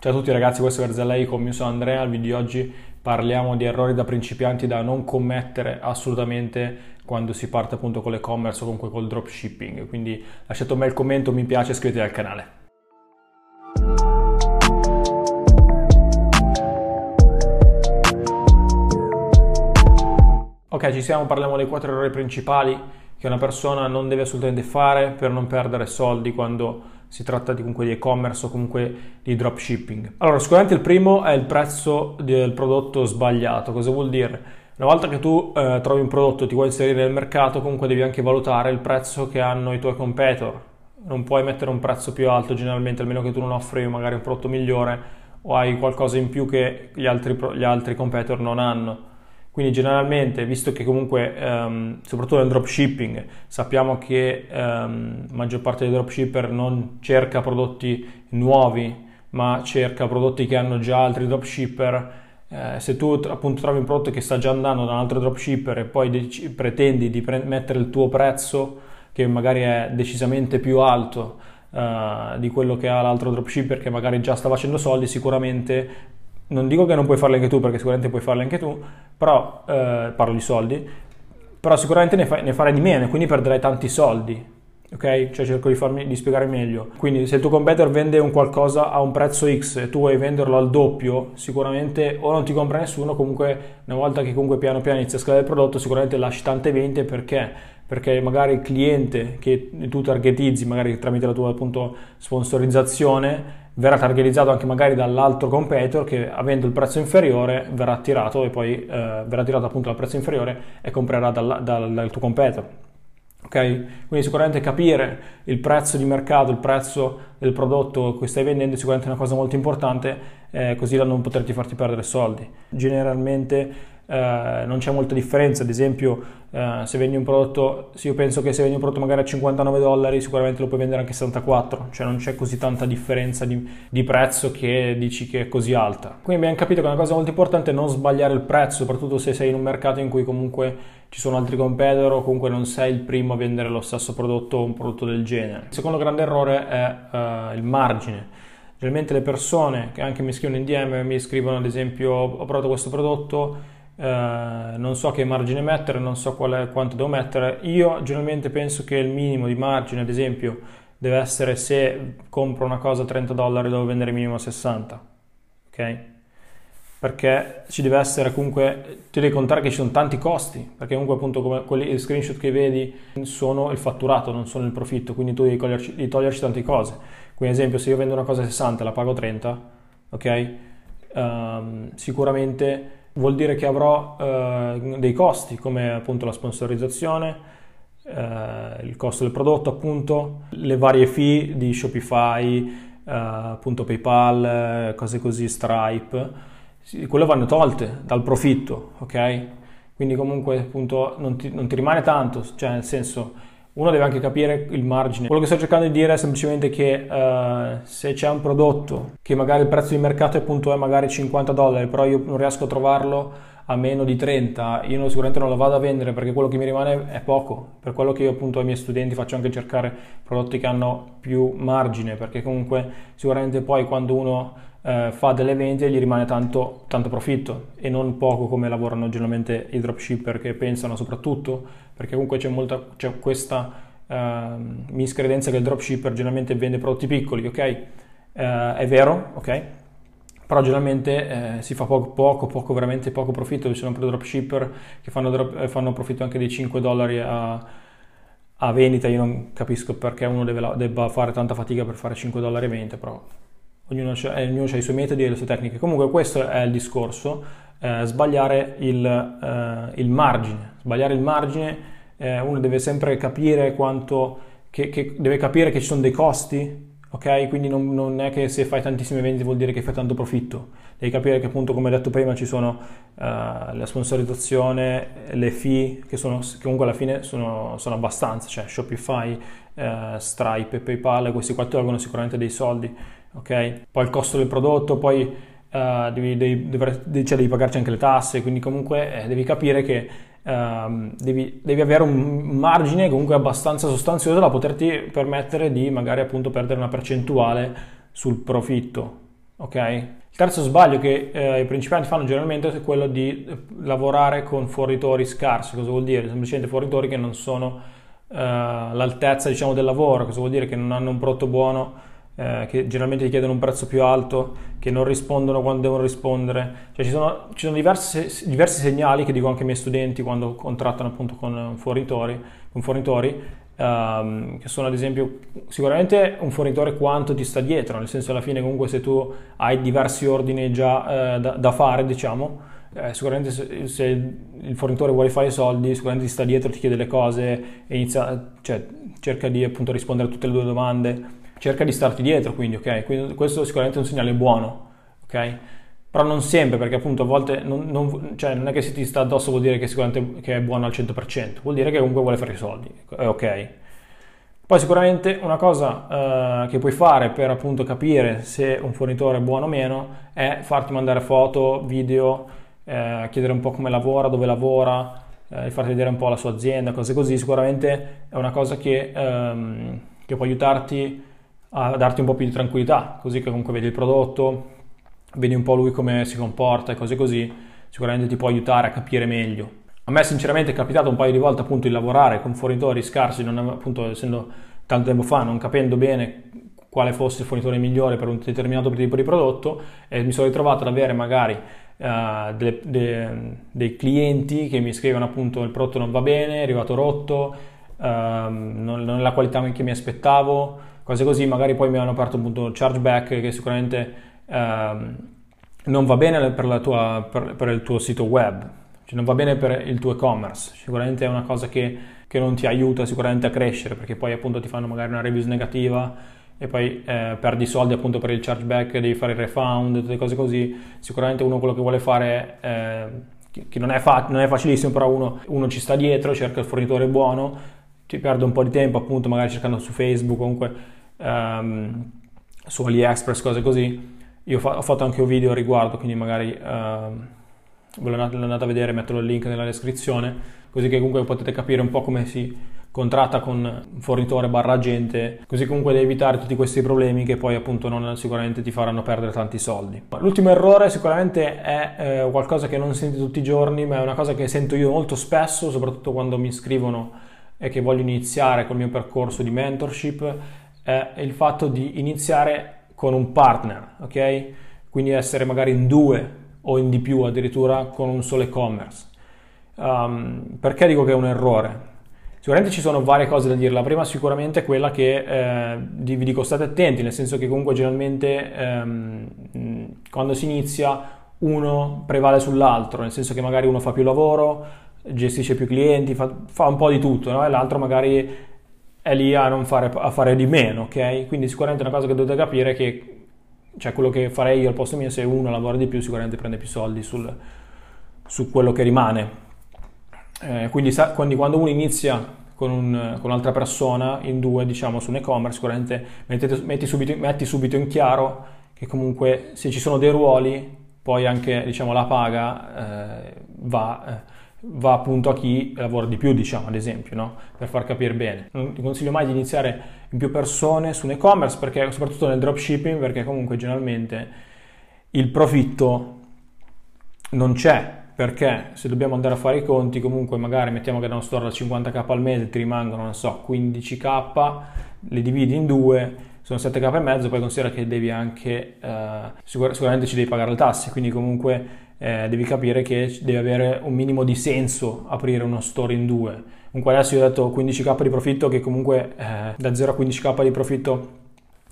Ciao a tutti ragazzi, questo è Verzella Ecom, io sono Andrea, al video di oggi parliamo di errori da principianti da non commettere assolutamente quando si parte appunto con l'e-commerce o comunque col dropshipping, quindi lasciate un bel commento, mi piace iscrivetevi al canale. Ok, ci siamo, parliamo dei quattro errori principali che una persona non deve assolutamente fare per non perdere soldi quando si tratta di, comunque di e-commerce o comunque di dropshipping. Allora, sicuramente il primo è il prezzo del prodotto sbagliato. Cosa vuol dire? Una volta che tu eh, trovi un prodotto e ti vuoi inserire nel mercato, comunque devi anche valutare il prezzo che hanno i tuoi competitor. Non puoi mettere un prezzo più alto generalmente, almeno che tu non offri magari un prodotto migliore o hai qualcosa in più che gli altri, gli altri competitor non hanno. Quindi generalmente, visto che comunque, um, soprattutto nel dropshipping, sappiamo che la um, maggior parte dei dropshipper non cerca prodotti nuovi, ma cerca prodotti che hanno già altri dropshipper. Eh, se tu appunto trovi un prodotto che sta già andando da un altro dropshipper e poi dec- pretendi di pre- mettere il tuo prezzo, che magari è decisamente più alto uh, di quello che ha l'altro dropshipper che magari già sta facendo soldi, sicuramente non dico che non puoi farle anche tu, perché sicuramente puoi farle anche tu, però eh, parlo di soldi, però sicuramente ne, fa, ne farai di meno, quindi perderai tanti soldi. Ok? Cioè cerco di, farmi, di spiegare meglio. Quindi se il tuo competitor vende un qualcosa a un prezzo X e tu vuoi venderlo al doppio, sicuramente o non ti compra nessuno, comunque una volta che comunque piano piano inizia a scalare il prodotto, sicuramente lasci tante vendite perché? Perché magari il cliente che tu targetizzi, magari tramite la tua appunto sponsorizzazione, verrà targetizzato anche magari dall'altro competitor che avendo il prezzo inferiore verrà attirato e poi eh, verrà attirato appunto dal prezzo inferiore e comprerà dal, dal, dal tuo competitor. Ok? Quindi sicuramente capire il prezzo di mercato, il prezzo del prodotto che stai vendendo è sicuramente una cosa molto importante, eh, così da non poterti farti perdere soldi. Generalmente eh, non c'è molta differenza, ad esempio eh, se vendi un prodotto, io penso che se vendi un prodotto magari a 59 dollari sicuramente lo puoi vendere anche a 64, cioè non c'è così tanta differenza di, di, prezzo che dici che è così alta. Quindi abbiamo capito che una cosa molto importante è non sbagliare il prezzo, soprattutto se sei in un mercato in cui comunque ci sono altri competitor o comunque non sei il primo a vendere lo stesso prodotto o un prodotto del genere. Il secondo grande errore è uh, il margine. Generalmente le persone che anche mi scrivono in DM mi scrivono ad esempio ho provato questo prodotto eh, non so che margine mettere, non so è, quanto devo mettere. Io generalmente penso che il minimo di margine, ad esempio, deve essere se compro una cosa a 30 dollari devo vendere minimo a 60, ok? Perché ci deve essere comunque, ti devi contare che ci sono tanti costi, perché comunque appunto come quelli screenshot che vedi sono il fatturato, non sono il profitto, quindi tu devi toglierci, devi toglierci tante cose. Quindi ad esempio se io vendo una cosa a 60 e la pago 30, ok? Um, sicuramente vuol dire che avrò eh, dei costi come appunto la sponsorizzazione, eh, il costo del prodotto appunto, le varie fee di Shopify, eh, appunto PayPal, cose così, Stripe, quelle vanno tolte dal profitto, ok? Quindi comunque appunto non ti, non ti rimane tanto, cioè nel senso uno deve anche capire il margine. Quello che sto cercando di dire è semplicemente che uh, se c'è un prodotto che magari il prezzo di mercato appunto è magari 50 dollari, però io non riesco a trovarlo a meno di 30, io sicuramente non lo vado a vendere perché quello che mi rimane è poco. Per quello che io appunto ai miei studenti faccio anche cercare prodotti che hanno più margine, perché comunque sicuramente poi quando uno eh, fa delle vendite gli rimane tanto, tanto profitto e non poco come lavorano generalmente i dropshipper che pensano soprattutto, perché comunque c'è, molta, c'è questa eh, miscredenza che il dropshipper generalmente vende prodotti piccoli, ok? Eh, è vero, ok? però generalmente eh, si fa poco, poco, poco, veramente poco profitto, ci sono dropshipper che fanno, drop, eh, fanno, profitto anche di 5 dollari a, a, vendita, io non capisco perché uno deve, debba fare tanta fatica per fare 5 dollari a vendita, però ognuno, ha, ha i suoi metodi e le sue tecniche. Comunque questo è il discorso, eh, sbagliare il, eh, il, margine, sbagliare il margine, eh, uno deve sempre capire quanto, che, che deve capire che ci sono dei costi ok? Quindi non, non, è che se fai tantissime vendite vuol dire che fai tanto profitto, devi capire che appunto come detto prima ci sono uh, la sponsorizzazione, le fee che, sono, che comunque alla fine sono, sono abbastanza, cioè Shopify, uh, Stripe PayPal, questi qua tolgono sicuramente dei soldi, ok? Poi il costo del prodotto, poi uh, devi, devi, devi, cioè devi, pagarci anche le tasse, quindi comunque eh, devi capire che Uh, devi, devi, avere un margine comunque abbastanza sostanzioso da poterti permettere di magari appunto perdere una percentuale sul profitto, ok? Il terzo sbaglio che eh, i principianti fanno generalmente è quello di eh, lavorare con fornitori scarsi. Cosa vuol dire? Semplicemente fornitori che non sono eh, all'altezza diciamo, del lavoro. Cosa vuol dire? Che non hanno un prodotto buono, eh, che generalmente ti chiedono un prezzo più alto, che non rispondono quando devono rispondere. Cioè ci sono, ci sono diversi, diversi segnali che dico anche ai miei studenti quando contrattano appunto con fornitori, con fornitori Um, che sono ad esempio sicuramente un fornitore quanto ti sta dietro, nel senso alla fine comunque se tu hai diversi ordini già eh, da, da, fare, diciamo, eh, sicuramente se, se, il fornitore vuole fare i soldi, sicuramente ti sta dietro, ti chiede le cose inizia, cioè, cerca di appunto rispondere a tutte le tue domande, cerca di starti dietro, quindi ok, quindi questo sicuramente è un segnale buono, ok? però non sempre perché appunto a volte non, non, cioè non, è che se ti sta addosso vuol dire che sicuramente che è buono al 100%, vuol dire che comunque vuole fare i soldi, è ok. Poi sicuramente una cosa uh, che puoi fare per appunto capire se un fornitore è buono o meno è farti mandare foto, video, eh, chiedere un po' come lavora, dove lavora, eh, farti vedere un po' la sua azienda, cose così, sicuramente è una cosa che, um, che può aiutarti a darti un po' più di tranquillità, così che comunque vedi il prodotto, vedi un po' lui come si comporta e cose così, sicuramente ti può aiutare a capire meglio. A me sinceramente è capitato un paio di volte appunto di lavorare con fornitori scarsi, non, appunto essendo tanto tempo fa, non capendo bene quale fosse il fornitore migliore per un determinato tipo di prodotto e mi sono ritrovato ad avere magari uh, delle, de, dei clienti che mi scrivono appunto il prodotto non va bene, è arrivato rotto, uh, non, non è la qualità che mi aspettavo, cose così, magari poi mi hanno aperto appunto un chargeback che sicuramente Ehm, non va bene per, tua, per, per, il tuo sito web, cioè non va bene per il tuo e-commerce, sicuramente è una cosa che, che, non ti aiuta sicuramente a crescere perché poi appunto ti fanno magari una review negativa e poi eh, perdi soldi appunto per il chargeback, devi fare il refund, tutte cose così, sicuramente uno quello che vuole fare... Eh, che non è, fa- non è, facilissimo, però uno, uno, ci sta dietro, cerca il fornitore buono, ti perde un po' di tempo appunto magari cercando su Facebook, comunque um, su AliExpress, cose così, io fa- ho fatto anche un video a riguardo, quindi magari uh, ve lo andate a vedere, metto il link nella descrizione, così che comunque potete capire un po' come si contratta con un fornitore barra agente, così comunque da evitare tutti questi problemi che poi appunto non sicuramente ti faranno perdere tanti soldi. L'ultimo errore sicuramente è eh, qualcosa che non senti tutti i giorni, ma è una cosa che sento io molto spesso, soprattutto quando mi scrivono e che voglio iniziare col mio percorso di mentorship, è il fatto di iniziare con un partner, ok? Quindi essere magari in due o in di più addirittura con un solo e-commerce. Um, perché dico che è un errore? Sicuramente ci sono varie cose da dire. La prima sicuramente è quella che eh, vi dico state attenti, nel senso che comunque generalmente ehm, quando si inizia uno prevale sull'altro, nel senso che magari uno fa più lavoro, gestisce più clienti, fa, fa un po' di tutto, no? e l'altro magari è lì a, non fare, a fare di meno, ok? Quindi sicuramente una cosa che dovete capire è che cioè quello che farei io al posto mio, se uno lavora di più, sicuramente prende più soldi sul, su quello che rimane. Eh, quindi, sa, quindi, quando uno inizia con, un, con, un'altra persona, in due, diciamo, su un e-commerce, sicuramente mettete, metti, subito, metti subito in chiaro che comunque se ci sono dei ruoli, poi anche diciamo, la paga eh, va... Eh, va appunto a chi lavora di più, diciamo, ad esempio, no? per far capire bene. Non ti consiglio mai di iniziare in più persone su un e-commerce, perché, soprattutto nel dropshipping, perché comunque generalmente il profitto non c'è, perché se dobbiamo andare a fare i conti, comunque magari mettiamo che da uno store da 50k al mese ti rimangono, non so, 15k, le dividi in due, sono 7k e mezzo, poi considera che devi anche, eh, sicur- sicuramente ci devi pagare le tasse, quindi comunque eh, devi capire che deve avere un minimo di senso aprire uno store in due. Comunque adesso io ho detto 15k di profitto che comunque eh, da 0 a 15k di profitto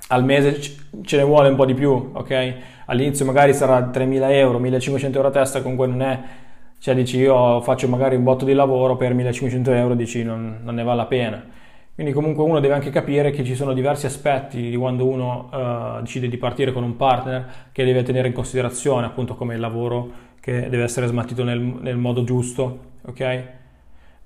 al mese ce ne vuole un po' di più, ok? All'inizio magari sarà 3.000 euro, 1.500 euro a testa, comunque non è... Cioè dici io faccio magari un botto di lavoro per 1.500 euro, dici non, non ne vale la pena. Quindi comunque uno deve anche capire che ci sono diversi aspetti di quando uno uh, decide di partire con un partner che deve tenere in considerazione, appunto come il lavoro che deve essere smattito nel, nel modo giusto, ok?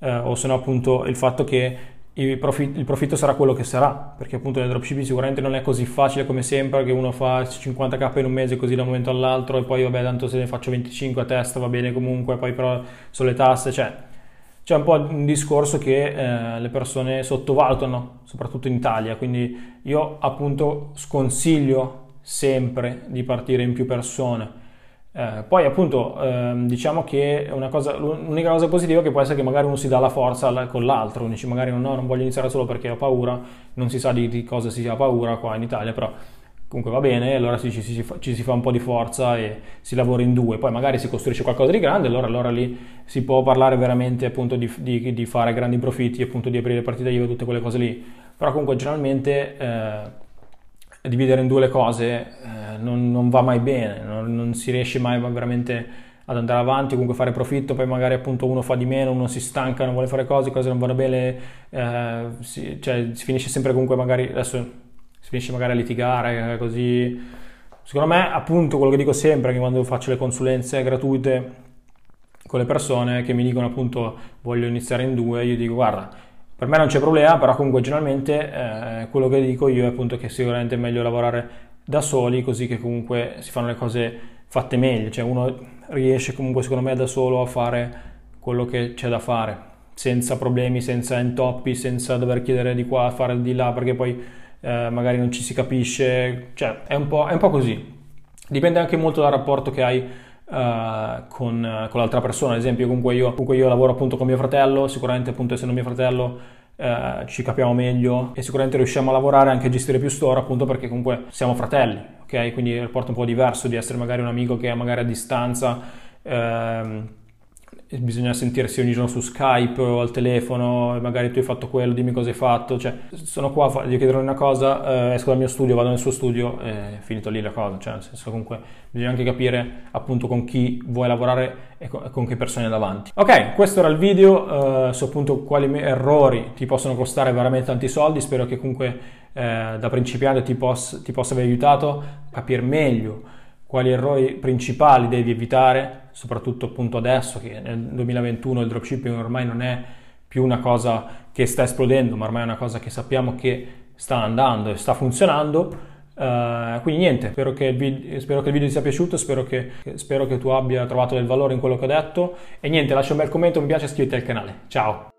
Uh, o se no appunto il fatto che il profitto, il profitto, sarà quello che sarà, perché appunto nel dropshipping sicuramente non è così facile come sembra che uno fa 50k in un mese così da un momento all'altro e poi vabbè tanto se ne faccio 25 a testa va bene comunque, poi però sono le tasse, cioè c'è un po' un discorso che eh, le persone sottovalutano, soprattutto in Italia, quindi io appunto sconsiglio sempre di partire in più persone. Eh, poi appunto ehm, diciamo che cosa, l'unica cosa positiva che può essere che magari uno si dà la forza con l'altro, uno dice magari no, non voglio iniziare solo perché ho paura, non si sa di, di cosa si ha paura qua in Italia, però comunque va bene, allora ci, ci, ci, ci, si fa un po' di forza e si lavora in due, poi magari si costruisce qualcosa di grande, allora, allora lì si può parlare veramente appunto di, di, di, fare grandi profitti, appunto di aprire partite IVA, tutte quelle cose lì, però comunque generalmente eh, dividere in due le cose eh, non, non, va mai bene, non, non, si riesce mai veramente ad andare avanti, comunque fare profitto, poi magari appunto uno fa di meno, uno si stanca, non vuole fare cose, cose non vanno bene, eh, si, cioè si finisce sempre comunque magari adesso si finisce magari a litigare, così. Secondo me, appunto, quello che dico sempre, che quando faccio le consulenze gratuite con le persone che mi dicono appunto voglio iniziare in due, io dico guarda, per me non c'è problema, però comunque generalmente eh, quello che dico io è appunto che sicuramente è meglio lavorare da soli, così che comunque si fanno le cose fatte meglio, cioè uno riesce comunque secondo me da solo a fare quello che c'è da fare, senza problemi, senza intoppi, senza dover chiedere di qua, fare di là, perché poi eh, magari non ci si capisce, cioè è un, è un, po', così. Dipende anche molto dal rapporto che hai uh, con, con, l'altra persona, ad esempio comunque io, comunque io lavoro appunto con mio fratello, sicuramente appunto essendo mio fratello Uh, ci capiamo meglio e sicuramente riusciamo a lavorare anche a gestire più store appunto perché comunque siamo fratelli, ok? Quindi il rapporto è un po' diverso di essere magari un amico che è magari a distanza. Uh, bisogna sentirsi ogni giorno su Skype o al telefono, magari tu hai fatto quello, dimmi cosa hai fatto, cioè sono qua, gli chiederò una cosa, eh, esco dal mio studio, vado nel suo studio e è finito lì la cosa, cioè nel senso comunque bisogna anche capire appunto con chi vuoi lavorare e con, che persone davanti. Ok, questo era il video eh, su appunto quali errori ti possono costare veramente tanti soldi, spero che comunque eh, da principiante ti, poss- ti possa aver aiutato a capire meglio quali errori principali devi evitare, soprattutto appunto adesso che nel 2021 il dropshipping ormai non è più una cosa che sta esplodendo, ma ormai è una cosa che sappiamo che sta andando e sta funzionando. Uh, quindi niente, spero che, video, spero che, il video ti sia piaciuto, spero che, spero che tu abbia trovato del valore in quello che ho detto e niente, lascia un bel commento, mi piace e iscriviti al canale. Ciao!